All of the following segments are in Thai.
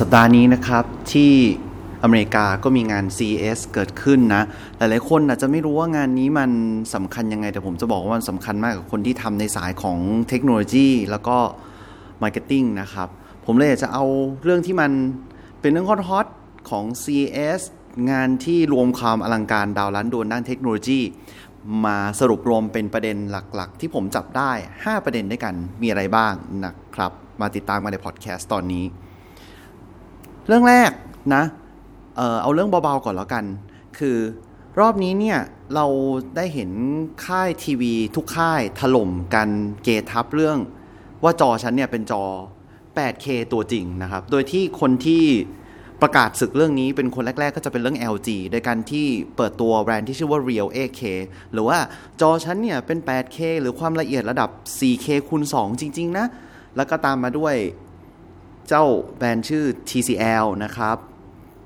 สัปดาห์นี้นะครับที่อเมริกาก็มีงาน CES เกิดขึ้นนะ หลายๆคนอาจจะไม่รู้ว่างานนี้มันสำคัญยังไง แต่ผมจะบอกว่ามันสำคัญมากกับคนที่ทำในสายของเทคโนโลยี แล้วก็ marketing นะครับ ผมเลยอยากจะเอาเรื่องที่มันเป็นเรื่องฮอตๆของ CES งานที่รวมความอลังการดาวล้านดวงด้านเทคโนโลยี มาสรุปรวมเป็นประเด็นหลักๆ ที่ผมจับได้ 5 ประเด็นด้วยกันมีอะไรบ้างนะครับ มาติดตามมาในพอดแคสต์ตอนนี้ เรื่องแรกนะเออเอาเรื่องเบาๆก่อนแล้วกัน คือรอบนี้เนี่ยเราได้เห็นค่ายทีวีทุกค่ายถล่มกันเกทับเรื่อง ว่าจอฉันเนี่ยเป็นจอ 8K ตัวจริงนะครับ โดยที่คนที่ประกาศศึกเรื่องนี้เป็นคนแรก ๆ ก็จะเป็นเรื่อง LG โดยการที่เปิดตัวแบรนด์ที่ชื่อว่า Real 8K หรือว่าจอฉันเนี่ยเป็น 8K หรือความละเอียดระดับ 4K คูณ2จริง ๆ นะ แล้วก็ตามมาด้วย เจ้าแบรนด์ชื่อ TCL นะครับ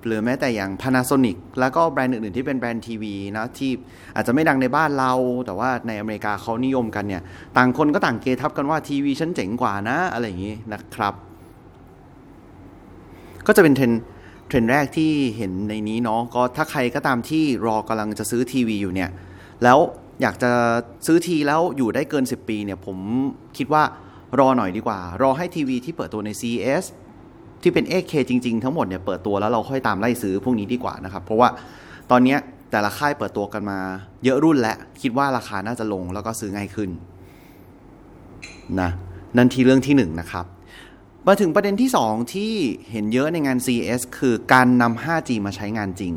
หรือแม้แต่อย่าง Panasonic แล้วก็แบรนด์อื่นๆที่เป็นแบรนด์ทีวีนะที่อาจจะไม่ดังในบ้านเรา แต่ว่าในอเมริกาเขานิยมกันเนี่ย ต่างคนก็ต่างเกทับกันว่าทีวีฉันเจ๋งกว่านะอะไรอย่างนี้นะครับ ก็จะเป็นเทรนด์เทรนด์แรกที่เห็นในนี้เนาะก็ถ้าใครก็ตามที่รอกำลังจะซื้อทีวีอยู่เนี่ยแล้วอยากจะซื้อทีแล้วอยู่ได้เกิน 10 ปีเนี่ยผมคิดว่า รอหน่อยดีกว่า รอให้ทีวีที่เปิดตัวใน CES ที่เป็น 8K จริง ๆ ทั้งหมดเนี่ยเปิดตัวแล้วเราค่อยตามไล่ซื้อพวกนี้ดีกว่านะครับเพราะว่าตอนนี้แต่ละค่ายเปิดตัวกันมา เยอะรุ่นและคิดว่าราคาน่าจะลงแล้วก็ซื้อง่ายขึ้นนะนั่นทีเรื่องที่1นนะครับมาถึงประเด็นที่ 2 ที่เห็นเยอะในงาน CES คือการนำ 5G มาใช้งานจริง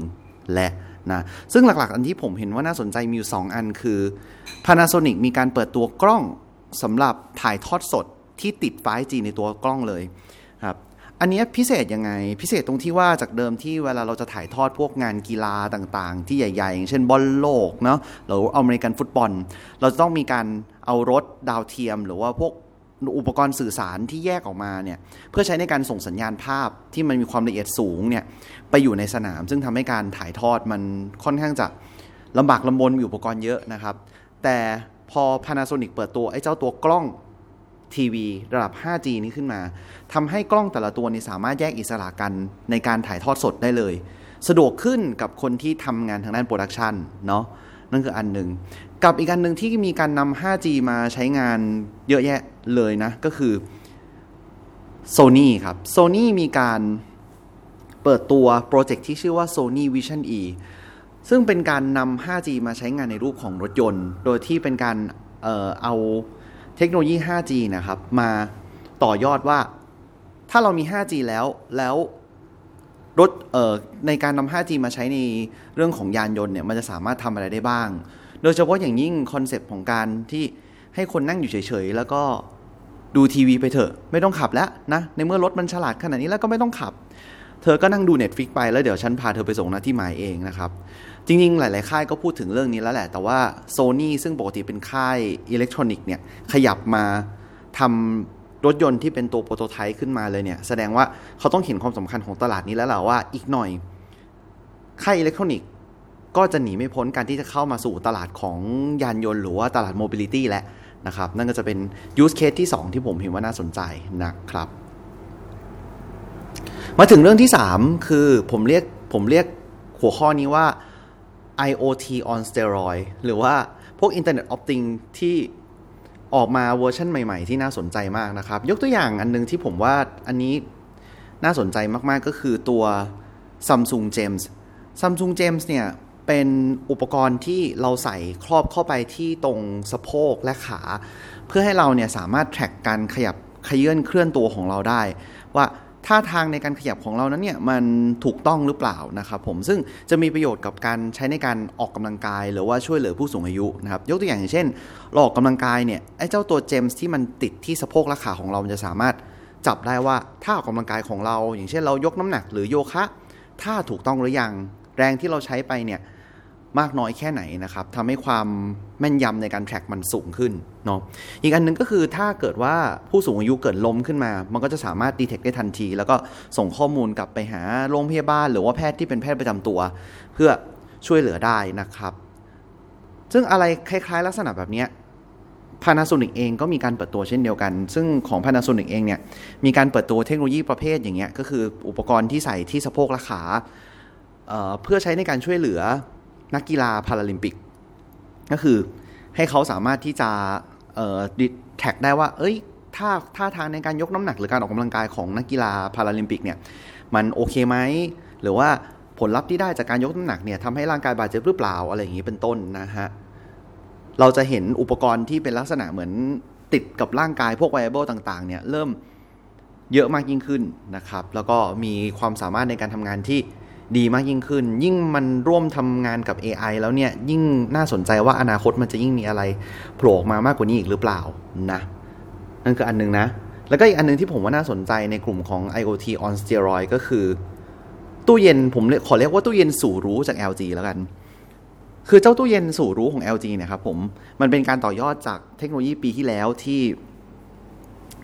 และนะซึ่งหลักๆ อันที่ผมเห็นว่าน่าสนใจมีอยู่ 2 อันคือ Panasonic มีการเปิดตัวกล้อง สำหรับถ่ายทอดสดที่ติด 5G ในตัวกล้องเลยครับอันนี้พิเศษยังไง พิเศษตรงที่ว่าจากเดิมที่เวลาเราจะถ่ายทอดพวกงานกีฬาต่างๆ ที่ใหญ่ๆ อย่างเช่นบอลโลกเนาะหรืออเมริกันฟุตบอล เราจะต้องมีการเอารถดาวเทียม หรือว่าพวกอุปกรณ์สื่อสารที่แยกออกมาเนี่ยเพื่อใช้ในการส่งสัญญาณภาพที่มันมีความละเอียดสูงเนี่ยไปอยู่ในสนาม ซึ่งทำให้การถ่ายทอดมันค่อนข้างจะลำบากลำบนมีอุปกรณ์เยอะนะครับ แต่ พอ Panasonic เปิดตัวไอ้เจ้าตัวกล้องทีวีระดับ 5G นี้ขึ้นมาทำให้กล้องแต่ละตัวนี้สามารถแยกอิสระกันในการถ่ายทอดสดได้เลย สะดวกขึ้นกับคนที่ทำงานทางด้านโปรดักชันเนาะนั่นคืออันหนึ่ง กับอีกอันหนึ่งที่มีการนำ 5G มาใช้งานเยอะแยะเลยนะ ก็คือ Sony ครับ Sony มีการเปิดตัวโปรเจกต์ที่ชื่อว่า Sony Vision E ซึ่งเป็นการนำ 5G มาใช้งานในรูปของรถยนต์ โดยที่เป็นการเออเอาเทคโนโลยี 5G นะครับ มาต่อยอดว่า ถ้าเรามี 5G แล้วแล้วรถเอ่อในการนำ 5G มาใช้ในเรื่องของยานยนต์เนี่ยมันจะสามารถทำอะไรได้บ้าง โดยเฉพาะอย่างยิ่งคอนเซปต์ของการที่ให้คนนั่งอยู่เฉยๆ แล้วก็ดูทีวีไปเถอะ ไม่ต้องขับแล้วนะ ในเมื่อรถมันฉลาดขนาดนี้แล้วก็ไม่ต้องขับ เธอก็นั่งดู Netflix ไปแล้วเดี๋ยวฉันพาเธอไปส่งนะที่หมายเองนะครับ จริงๆ หลาย ๆ ค่ายก็พูดถึงเรื่องนี้แล้วแหละ แต่ว่า Sony ซึ่งปกติเป็นค่ายอิเล็กทรอนิกส์เนี่ย ขยับมาทำรถยนต์ที่เป็นตัว prototype ขึ้นมาเลยเนี่ย แสดงว่าเขาต้องเห็นความสำคัญของตลาดนี้แล้วแหละว่าอีกหน่อย ค่ายอิเล็กทรอนิกส์ก็จะหนีไม่พ้นการที่จะเข้ามาสู่ตลาดของยานยนต์หรือว่าตลาด mobility แล้วนะครับ นั่นก็จะเป็น use case ที่ 2 ที่ผมเห็นว่าน่าสนใจนะครับ มาถึงเรื่องที่ 3 คือผมเรียกผมเรียกหัวข้อนี้ว่า IoT on steroid หรือว่าพวก Internet of Things ที่ออกมาเวอร์ชันใหม่ๆ ที่น่าสนใจมากนะครับ ยกตัวอย่างอันนึงที่ผมว่าอันนี้น่าสนใจมากๆก็คือตัว Samsung James Samsung James เนี่ยเป็นอุปกรณ์ที่เราใส่ครอบเข้าไปที่ตรงสะโพกและขา เพื่อให้เราเนี่ยสามารถแทร็กการขยับขยื่นเคลื่อนตัวของเราได้ ว่า ท่าทางในการขยับของเรานั้นเนี่ยมันถูกต้องหรือเปล่านะครับผมซึ่งจะมีประโยชน์กับการใช้ในการออกกำลังกาย หรือว่าช่วยเหลือผู้สูงอายุนะครับยกตัวอย่างอย่างเช่นเราออกกำลังกายเนี่ยไอ้เจ้าตัวเจมส์ที่มันติดที่สะโพกและขาของเรามันจะสามารถจับได้ว่าท่าออกกำลังกายของเรา อย่างเช่นเรายกน้ำหนักหรือโยคะท่าถูกต้องหรือยังแรงที่เราใช้ไปเนี่ย มากน้อยแค่ไหนนะครับทำให้ความแม่นยำในการแทร็กมันสูงขึ้นเนาะอีกอันนึงก็คือถ้าเกิดว่าผู้สูงอายุเกิดล้มขึ้นมา มันก็จะสามารถดีเทคได้ทันที แล้วก็ส่งข้อมูลกลับไปหาโรงพยาบาล หรือว่าแพทย์ที่เป็นแพทย์ประจำตัว เพื่อช่วยเหลือได้นะครับ ซึ่งอะไรคล้ายๆ ลักษณะแบบนี้ Panasonic เองก็มีการเปิดตัวเช่นเดียวกัน ซึ่งของ Panasonic เองเนี่ยมีการเปิดตัวเทคโนโลยีประเภทอย่างเงี้ยก็คืออุปกรณ์ที่ใส่ที่สะโพกและขาเเพื่อใช้ในการช่วยเหลือ นักกีฬาพาราลิมปิก ก็คือให้เขาสามารถที่จะดิแท็กได้ว่า เอ้ยท่าท่าทางในการยกน้ำหนักหรือการออกกำลังกายของนักกีฬาพาราลิมปิกเนี่ยมันโอเคไหมหรือว่าผลลัพธ์ที่ได้จากการยกน้ำหนักเนี่ยทำให้ร่างกายบาดเจ็บหรือเปล่าอะไรอย่างนี้เป็นต้นนะฮะเราจะเห็นอุปกรณ์ที่เป็นลักษณะเหมือนติดกับร่างกายพวก wearable ต่างๆเนี่ยเริ่มเยอะมากยิ่งขึ้นนะครับ แล้วก็มีความสามารถในการทำงานที่ ดีมากยิ่งขึ้น ยิ่งมันร่วมทำงานกับ AI แล้วเนี่ยยิ่งน่าสนใจว่าอนาคตมันจะยิ่งมีอะไรโผล่ออกมามากกว่านี้อีกหรือเปล่านะนั่นคืออันนึงนะ แล้วก็อีกอันนึงที่ผมว่าน่าสนใจในกลุ่มของ IoT on steroid ก็คือ ตู้เย็นผมขอเรียกว่าตู้เย็นสู่รู้จาก LG แล้วกันคือเจ้าตู้เย็นสู่รู้ของ LG เนี่ยครับผมมันเป็นการต่อยอดจากเทคโนโลยีปีที่แล้วที่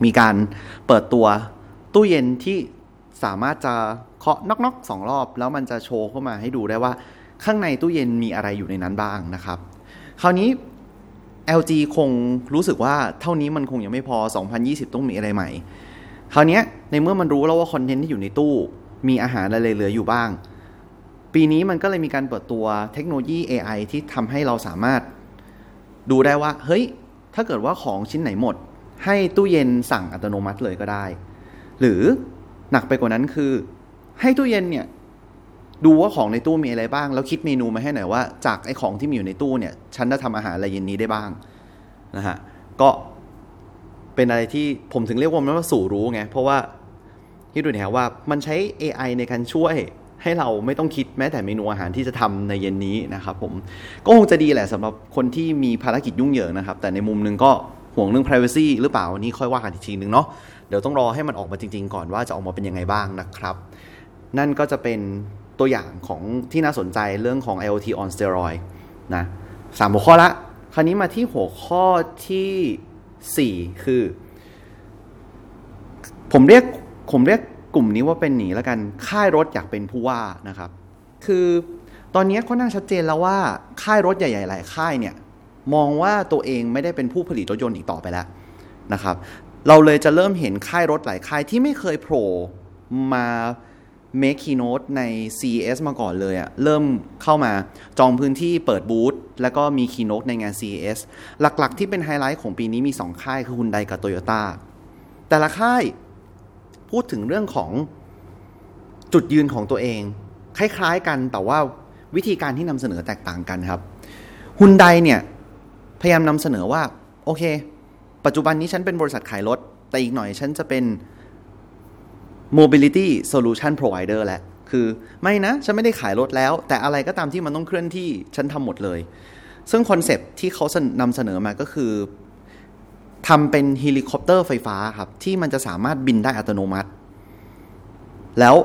มีการเปิดตัวตู้เย็นที่ สามารถจะเคาะน็อกๆสองรอบ แล้วมันจะโชว์เข้ามาให้ดูได้ว่าข้างในตู้เย็นมีอะไรอยู่ในนั้นบ้างนะครับ คราวนี้ LG คงรู้สึกว่าเท่านี้มันคงยังไม่พอ 2020 ต้องมีอะไรใหม่ คราวนี้ในเมื่อมันรู้แล้วว่าคอนเทนต์ที่อยู่ในตู้ มีอาหารอะไรเหลืออยู่บ้าง ปีนี้มันก็เลยมีการเปิดตัวเทคโนโลยี AI ที่ทำให้เราสามารถดูได้ว่า เฮ้ย ถ้าเกิดว่าของชิ้นไหนหมด ให้ตู้เย็นสั่งอัตโนมัติเลยก็ได้ หรือ หนักไปกว่านั้นคือ ให้ตู้เย็นเนี่ย ดูว่าของในตู้มีอะไรบ้าง แล้วคิดเมนูมาให้หน่อยว่า จากไอ้ของที่มีอยู่ในตู้เนี่ย ฉันจะทำอาหารอะไรเย็นนี้ได้บ้างนะฮะก็เป็นอะไรที่ผมถึงเรียกว่ามันว่าสู่รู้ไงเพราะว่าที่ดูเนี่ยว่ามันใช้ AI ในการช่วยให้เราไม่ต้องคิดแม้แต่เมนูอาหารที่จะทำในเย็นนี้นะครับผมก็คงจะดีแหละสำหรับคนที่มีภารกิจยุ่งเหยิงนะครับ แต่ในมุมนึงก็ ห่วงเรื่อง privacy หรือเปล่านี่ค่อยว่ากันอีกทีนึงเนาะเดี๋ยวต้องรอให้มันออกมาจริง ๆ ก่อนว่าจะออกมาเป็นยังไงบ้างนะครับ นั่นก็จะเป็นตัวอย่างของที่น่าสนใจเรื่องของ IoT on steroid นะสามหัวข้อละ คราวนี้มาที่หัวข้อที่ 4 คือ ผมเรียกผมเรียกกลุ่มนี้ว่าเป็นหนีแล้วกันค่ายรถอยากเป็นผู้ว่านะครับ คือตอนนี้ค่อนข้างชัดเจนแล้วว่าค่ายรถใหญ่ๆหลายค่ายเนี่ย มองว่าตัวเองไม่ได้เป็นผู้ผลิตรถยนต์อีกต่อไปแล้วนะครับ เราเลยจะเริ่มเห็นค่ายรถหลายค่ายที่ไม่เคยโผล่มา Make Keynote ใน CES มาก่อนเลยอะเริ่มเข้ามาจองพื้นที่เปิดบูธแล้วก็มี Keynote ในงาน CES หลักๆ ที่เป็นไฮไลท์ของปีนี้มี 2 ค่ายคือ Hyundai กับ Toyota แต่ละค่ายพูดถึงเรื่องของจุดยืนของตัวเอง คล้ายๆกันแต่ว่าวิธีการที่นำเสนอแตกต่างกันครับฮุนไดเนี่ย พยายามนำเสนอว่า โอเค ปัจจุบันนี้ฉันเป็นบริษัทขายรถ แต่อีกหน่อยฉันจะเป็น mobility solution provider แหละ คือไม่นะ ฉันไม่ได้ขายรถแล้ว แต่อะไรก็ตามที่มันต้องเคลื่อนที่ฉันทำหมดเลย ซึ่งคอนเซปต์ที่เขานำเสนอมาก็คือทำเป็นเฮลิคอปเตอร์ไฟฟ้าครับ ที่มันจะสามารถบินได้อัตโนมัติ แล้ว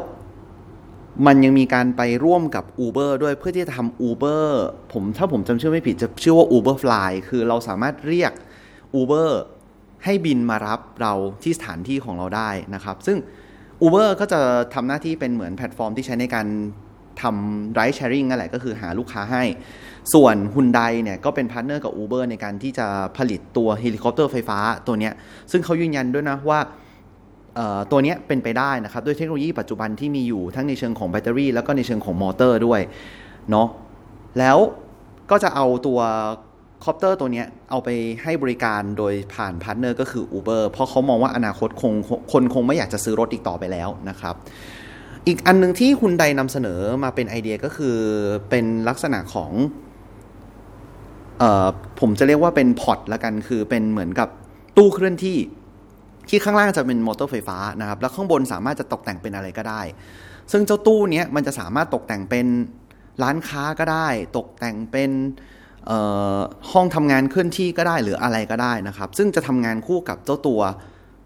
มันยังมีการไปร่วมกับ Uber ด้วยเพื่อที่จะทำ Uber ผมถ้าผมจำชื่อไม่ผิดจะชื่อว่า Uber Fly คือเราสามารถเรียก Uber ให้บินมารับเราที่สถานที่ของเราได้นะครับ ซึ่ง Uber ก็จะทำหน้าที่เป็นเหมือนแพลตฟอร์มที่ใช้ในการทำ ride sharing นั่นแหละก็คือหาลูกค้าให้ ส่วนฮุนไดเนี่ยก็เป็นพาร์ทเนอร์กับ Uber ในการที่จะผลิตตัวเฮลิคอปเตอร์ไฟฟ้าตัวนี้ซึ่งเขายืนยันด้วยนะว่า ตัวนี้เป็นไปได้นะครับ ด้วยเทคโนโลยีปัจจุบันที่มีอยู่ทั้งในเชิงของแบตเตอรี่ แล้วก็ในเชิงของมอเตอร์ด้วยเนาะแล้วก็จะเอาตัวคอปเตอร์ตัวนี้เอาไปให้บริการโดยผ่านพาร์ทเนอร์ก็คือ Uber เพราะเขามองว่าอนาคตคงคนคงไม่อยากจะซื้อรถอีกต่อไปแล้วนะครับ อีกอันนึงที่ฮุนไดนำเสนอมาเป็นไอเดียก็คือเป็นลักษณะของเออผมจะเรียกว่าเป็น pod ละกันคือเป็นเหมือนกับตู้เคลื่อนที่ ที่ข้างล่างจะเป็นมอเตอร์ไฟฟ้านะครับ แล้วข้างบนสามารถจะตกแต่งเป็นอะไรก็ได้ ซึ่งเจ้าตู้นี้มันจะสามารถตกแต่งเป็นร้านค้าก็ได้ ตกแต่งเป็นห้องทำงานเคลื่อนที่ก็ได้หรืออะไรก็ได้นะครับ ซึ่งจะทำงานคู่กับเจ้าตัว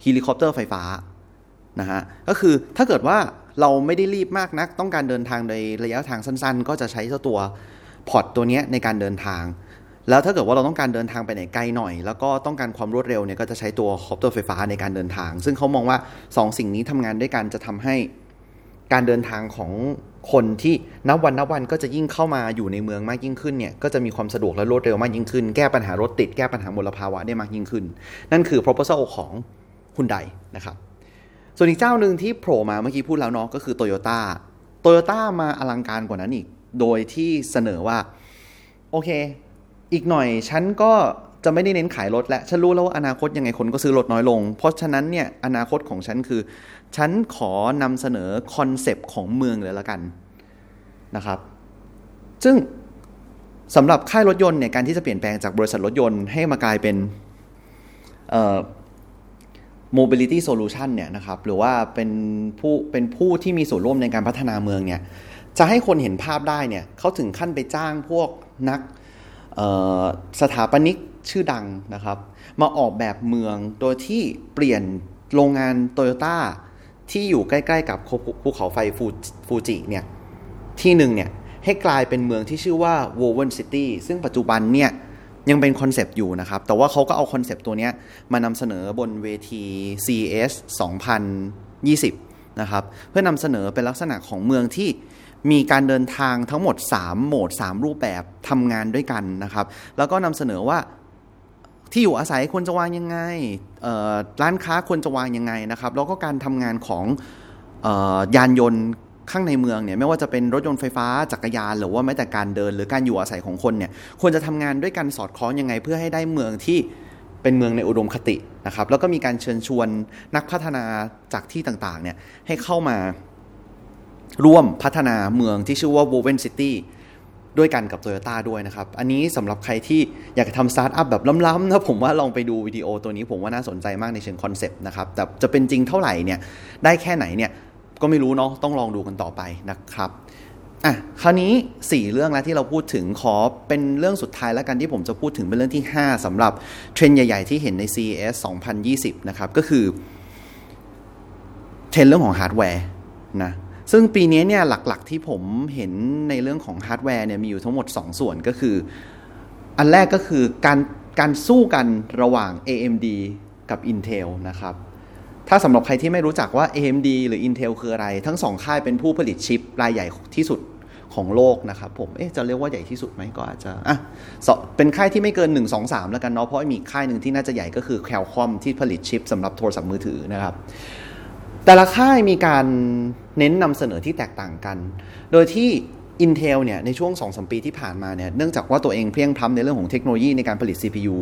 เฮลิคอปเตอร์ไฟฟ้านะฮะก็คือถ้าเกิดว่าเราไม่ได้รีบมากนัก ต้องการเดินทางในระยะทางสั้นๆ ก็จะใช้เจ้าตัว pod ตัวนี้ในการเดินทาง แล้วถ้าเกิดว่าเราต้องการเดินทางไปไหนไกลหน่อย แล้วก็ต้องการความรวดเร็วเนี่ยก็จะใช้ตัวคอปเตอร์ไฟฟ้าในการเดินทาง ซึ่งเขามองว่า 2สิ่งนี้ทำงานด้วยกันจะทำให้การเดินทางของคนที่นับวันนับวันก็จะยิ่งเข้ามาอยู่ในเมืองมากยิ่งขึ้นเนี่ยก็จะมีความสะดวกและรวดเร็วมากยิ่งขึ้น แก้ปัญหารถติดแก้ปัญหามลภาวะได้มากยิ่งขึ้น นั่นคือ proposal ของฮุนไดนะครับส่วนอีกเจ้าหนึ่งที่โผล่มาเมื่อกี้พูดแล้วเนาะก็คือโตโยต้าโตโยต้ามาอลังการกว่านั้นอีก โดยที่เสนอว่าโอเค อีกหน่อยฉันก็จะไม่ได้เน้นขายรถและฉันรู้แล้วว่าอนาคตยังไงคนก็ซื้อรถน้อยลง เพราะฉะนั้นเนี่ยอนาคตของฉันคือ ฉันขอนำเสนอคอนเซปต์ของเมืองเลยละกันนะครับ ซึ่งสำหรับค่ายรถยนต์เนี่ยการที่จะเปลี่ยนแปลงจากบริษัทรถยนต์ให้มากลายเป็น mobility solution เนี่ยนะครับ หรือว่าเป็นผู้เป็นผู้ที่มีส่วนร่วมในการพัฒนาเมืองเนี่ยจะให้คนเห็นภาพได้เนี่ยเขาถึงขั้นไปจ้างพวกนัก สถาปนิกชื่อดังนะครับ มาออกแบบเมืองโดยที่เปลี่ยนโรงงานโตโยต้าที่อยู่ใกล้ๆกับภูเขาไฟฟูจิเนี่ยที่หนึ่งเนี่ยให้กลายเป็นเมืองที่ชื่อว่า Woven City ซึ่งปัจจุบันเนี่ยยังเป็นคอนเซปต์อยู่นะครับ แต่ว่าเขาก็เอาคอนเซปต์ตัวนี้มานำเสนอบนเวที CES 2020 นะครับ เพื่อนำเสนอเป็นลักษณะของเมืองที่ มีการเดินทางทั้งหมด 3 โหมด 3 รูปแบบทำงานด้วยกันนะครับ แล้วก็นำเสนอว่าที่อยู่อาศัยควรจะวางยังไง ร้านค้าควรจะวางยังไงนะครับ แล้วก็การทำงานของยานยนต์ข้างในเมืองเนี่ยไม่ว่าจะเป็นรถยนต์ไฟฟ้าจักรยาน หรือว่าแม้แต่การเดิน หรือการอยู่อาศัยของคนเนี่ยควรจะทำงานด้วยกันสอดคล้องยังไง เพื่อให้ได้เมืองที่เป็นเมืองในอุดมคตินะครับ แล้วก็มีการเชิญชวนนักพัฒนาจากที่ต่างๆเนี่ยให้เข้ามา ร่วมพัฒนาเมืองที่ชื่อว่า Woven City ด้วยกันกับ Toyota ด้วยนะครับ อันนี้สำหรับใครที่อยากจะทำสตาร์ทอัพแบบล้ำๆนะผมว่าลองไปดูวิดีโอตัวนี้ผมว่าน่าสนใจมากในเชิงคอนเซปต์นะครับ แต่จะเป็นจริงเท่าไหร่เนี่ยได้แค่ไหนเนี่ยก็ไม่รู้เนาะต้องลองดูกันต่อไปนะครับอะคราวนี้ 4 เรื่องแล้วที่เราพูดถึงขอเป็นเรื่องสุดท้ายแล้วกันที่ผมจะพูดถึงเป็นเรื่องที่ 5สำหรับเทรนด์ใหญ่ ๆ ที่เห็นใน CES 2020 นะครับ ก็คือเทรนด์เรื่องของฮาร์ดแวร์นะ ซึ่งปีนี้เนี่ยหลักๆที่ผมเห็นในเรื่องของฮาร์ดแวร์เนี่ยมีอยู่ทั้งหมด 2 ส่วนก็คือ อันแรกก็คือการการสู้กันระหว่าง AMD กับ Intel นะครับ ถ้าสำหรับใครที่ไม่รู้จักว่า AMD หรือ Intel คืออะไร ทั้งสองค่ายเป็นผู้ผลิตชิปรายใหญ่ที่สุดของโลกนะครับผม เอ๊ะ จะเรียกว่าใหญ่ที่สุดไหมก็อาจจะ อะ เป็นค่ายที่ไม่เกิน 1 2 3 แล้วกันเนาะ เพราะมีค่ายหนึ่งที่น่าจะใหญ่ก็คือ Qualcomm ที่ผลิตชิปสำหรับโทรศัพท์มือถือนะครับ แต่ละค่ายมีการเน้นนำเสนอที่แตกต่างกัน โดยที่ Intel เนี่ยในช่วง 2-3 ปีที่ผ่านมาเนี่ยเนื่องจากว่าตัวเองเพียงพล้ำในเรื่องของเทคโนโลยีในการผลิต CPU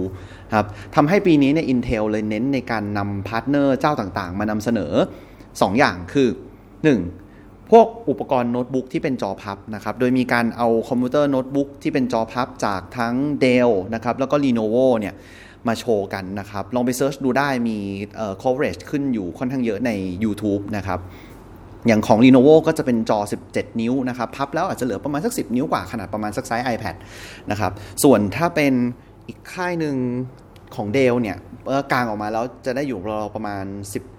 ครับทำให้ปีนี้เนี่ย Intel เลยเน้นในการนำพาร์ทเนอร์เจ้าต่างๆ มานำเสนอ 2 อย่างคือ 1. พวกอุปกรณ์โน้ตบุ๊กที่เป็นจอพับนะครับ โดยมีการเอาคอมพิวเตอร์โน้ตบุ๊กที่เป็นจอพับจากทั้ง Dell นะครับแล้วก็ Lenovo เนี่ย มาโชว์กันนะครับ ลองไป search ดูได้มี coverage ขึ้นอยู่ค่อนข้างเยอะใน YouTube นะครับอย่างของ Lenovo ก็จะเป็นจอ 17 นิ้วนะครับพับแล้วอาจจะเหลือประมาณสัก 10 นิ้วกว่าขนาดประมาณสักไซส์ iPad นะครับส่วนถ้าเป็นอีกค่ายหนึ่งของ Dell เนี่ยกางออกมาแล้วจะได้อยู่ราวประมาณ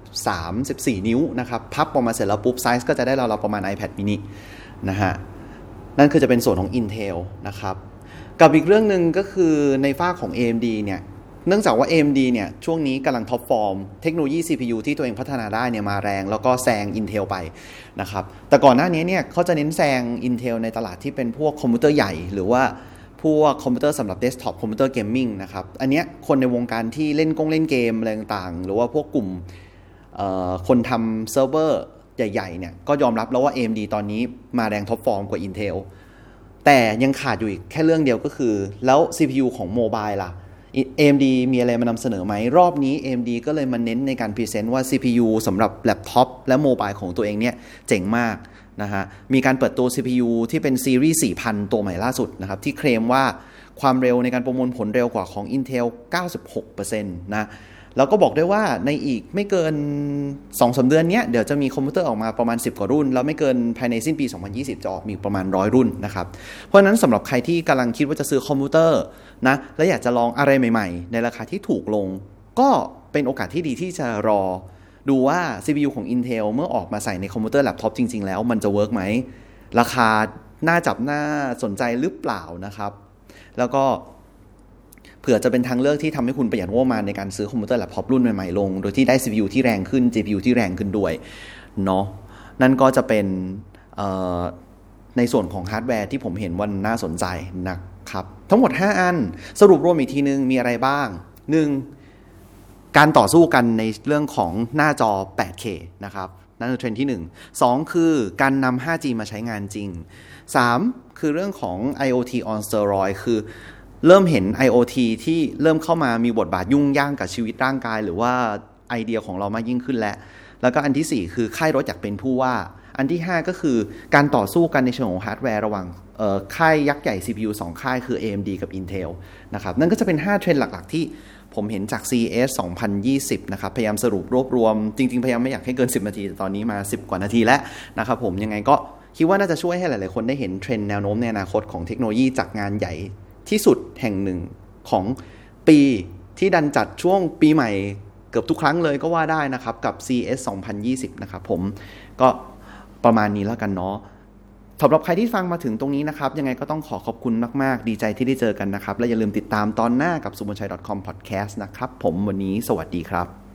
13 14 นิ้วนะครับพับออกมาเสร็จแล้วปุ๊บไซส์ก็จะได้เราเราประมาณ iPad mini นะฮะนั่นคือจะเป็นส่วนของ Intel นะครับกับอีกเรื่องหนึ่งก็คือในฟากของ AMD เนี่ย เนื่องจากว่า AMD เนี่ย ช่วงนี้กำลังท็อปฟอร์ม เทคโนโลยี CPU ที่ตัวเองพัฒนาได้เนี่ยมาแรง แล้วก็แซง Intel ไปนะครับ แต่ก่อนหน้านี้เนี่ยเขาจะเน้นแซง Intel ในตลาดที่เป็นพวกคอมพิวเตอร์ใหญ่ หรือว่าพวกคอมพิวเตอร์สำหรับเดสก์ท็อปคอมพิวเตอร์เกมมิ่งนะครับ อันนี้คนในวงการที่เล่นกงเล่นเกมอะไรต่างๆ หรือว่าพวกกลุ่มคนทำเซิร์ฟเวอร์ใหญ่ๆเนี่ยก็ยอมรับแล้วว่า AMD ตอนนี้มาแรงท็อปฟอร์มกว่า Intel แต่ยังขาดอยู่อีกแค่เรื่องเดียวก็คือ แล้ว CPU ของ mobile ล่ะ AMD มีอะไรมานำเสนอไหม รอบนี้ AMD ก็เลยมาเน้นในการพรีเซนต์ว่า CPU สำหรับแล็ปท็อปและ mobile ของตัวเองเนี่ยเจ๋งมากนะฮะมีการเปิดตัว CPU ที่เป็นซีรีส์ 4000 ตัวใหม่ล่าสุดนะครับที่เคลมว่าความเร็วในการประมวลผลเร็วกว่าของ Intel 96%นะ แล้วก็บอกได้ว่าในอีกไม่เกิน2อสเดือนนี้เดี๋ยวจะมีคอมพิวเตอร์ออกมาประมาณ 10 กว่ารุ่น แล้วไม่เกินภายในสิ้นปี 2020 จะออกมีประมาณร้อยรุ่นนะครับ เพราะนั้นสำหรับใครที่กำลังคิดว่าจะซื้อคอมพิวเตอร์นะและอยากจะลองอะไรใหม่ๆ ในราคาที่ถูกลง ก็เป็นโอกาสที่ดีที่จะรอ ดูว่า CPU ของ Intel เมื่อออกมาใส่ในคอมพิวเตอร์แล็ปท็อปจริง ๆ แล้วมันจะเวิร์กไหมราคาน่าจับน่าสนใจหรือเปล่านะครับ แล้วก็ เผื่อจะเป็นทางเลือกที่ทำให้คุณประหยัดงบประมาณในการซื้อคอมพิวเตอร์แล็ปท็อปรุ่นใหม่ๆลง โดยที่ได้ CPU ที่แรงขึ้น GPU ที่แรงขึ้นด้วยเนาะนั่นก็จะเป็นในส่วนของฮาร์ดแวร์ที่ผมเห็นว่าน่าสนใจนะครับ ทั้งหมด 5 อันสรุปรวมอีกทีนึงมีอะไรบ้าง 1. การต่อสู้กันในเรื่องของหน้าจอ 8K นะครับนั่นคือเทรนด์ที่ 1 2 คือการนำ 5G มาใช้งานจริง 3. คือเรื่องของ IoT on steroid คือ เริ่มเห็น IoT ที่เริ่มเข้ามามีบทบาทยุ่มย่ามกับชีวิตร่างกาย หรือว่าไอเดียของเรามากยิ่งขึ้นแล้ว แล้วก็อันที่ 4 คือค่ายรถอยากเป็นผู้ว่า อันที่ 5 ก็คือการต่อสู้กันในเชิงของฮาร์ดแวร์ระหว่างค่ายยักษ์ใหญ่ CPU 2 ค่ายคือ AMD กับ Intel นะครับนั่นก็จะเป็น 5 เทรนด์หลัก ๆ ที่ผมเห็นจาก CES 2020 นะครับ พยายามสรุปรวบรวม จริง ๆ พยายามไม่อยากให้เกิน 10 นาทีแต่ตอนนี้มา 10 กว่านาทีแล้วนะครับผมยังไงก็คิดว่าน่าจะช่วยให้หลาย ๆ คนได้เห็นเทรนด์แนวโน้มในอนาคตของเทคโนโลยีจากงานใหญ่ ที่สุดแห่งหนึ่งของปีที่ดันจัดช่วงปีใหม่เกือบทุกครั้งเลยก็ว่าได้นะครับ กับ CS 2020 นะครับผมก็ประมาณนี้แล้วกันเนาะสำหรับใครที่ฟังมาถึงตรงนี้นะครับ ยังไงก็ต้องขอขอบคุณมาก ๆ ดีใจที่ได้เจอกันนะครับ และอย่าลืมติดตามตอนหน้ากับ s u m o n c h a i c o m podcast นะครับ ผมวันนี้สวัสดีครับ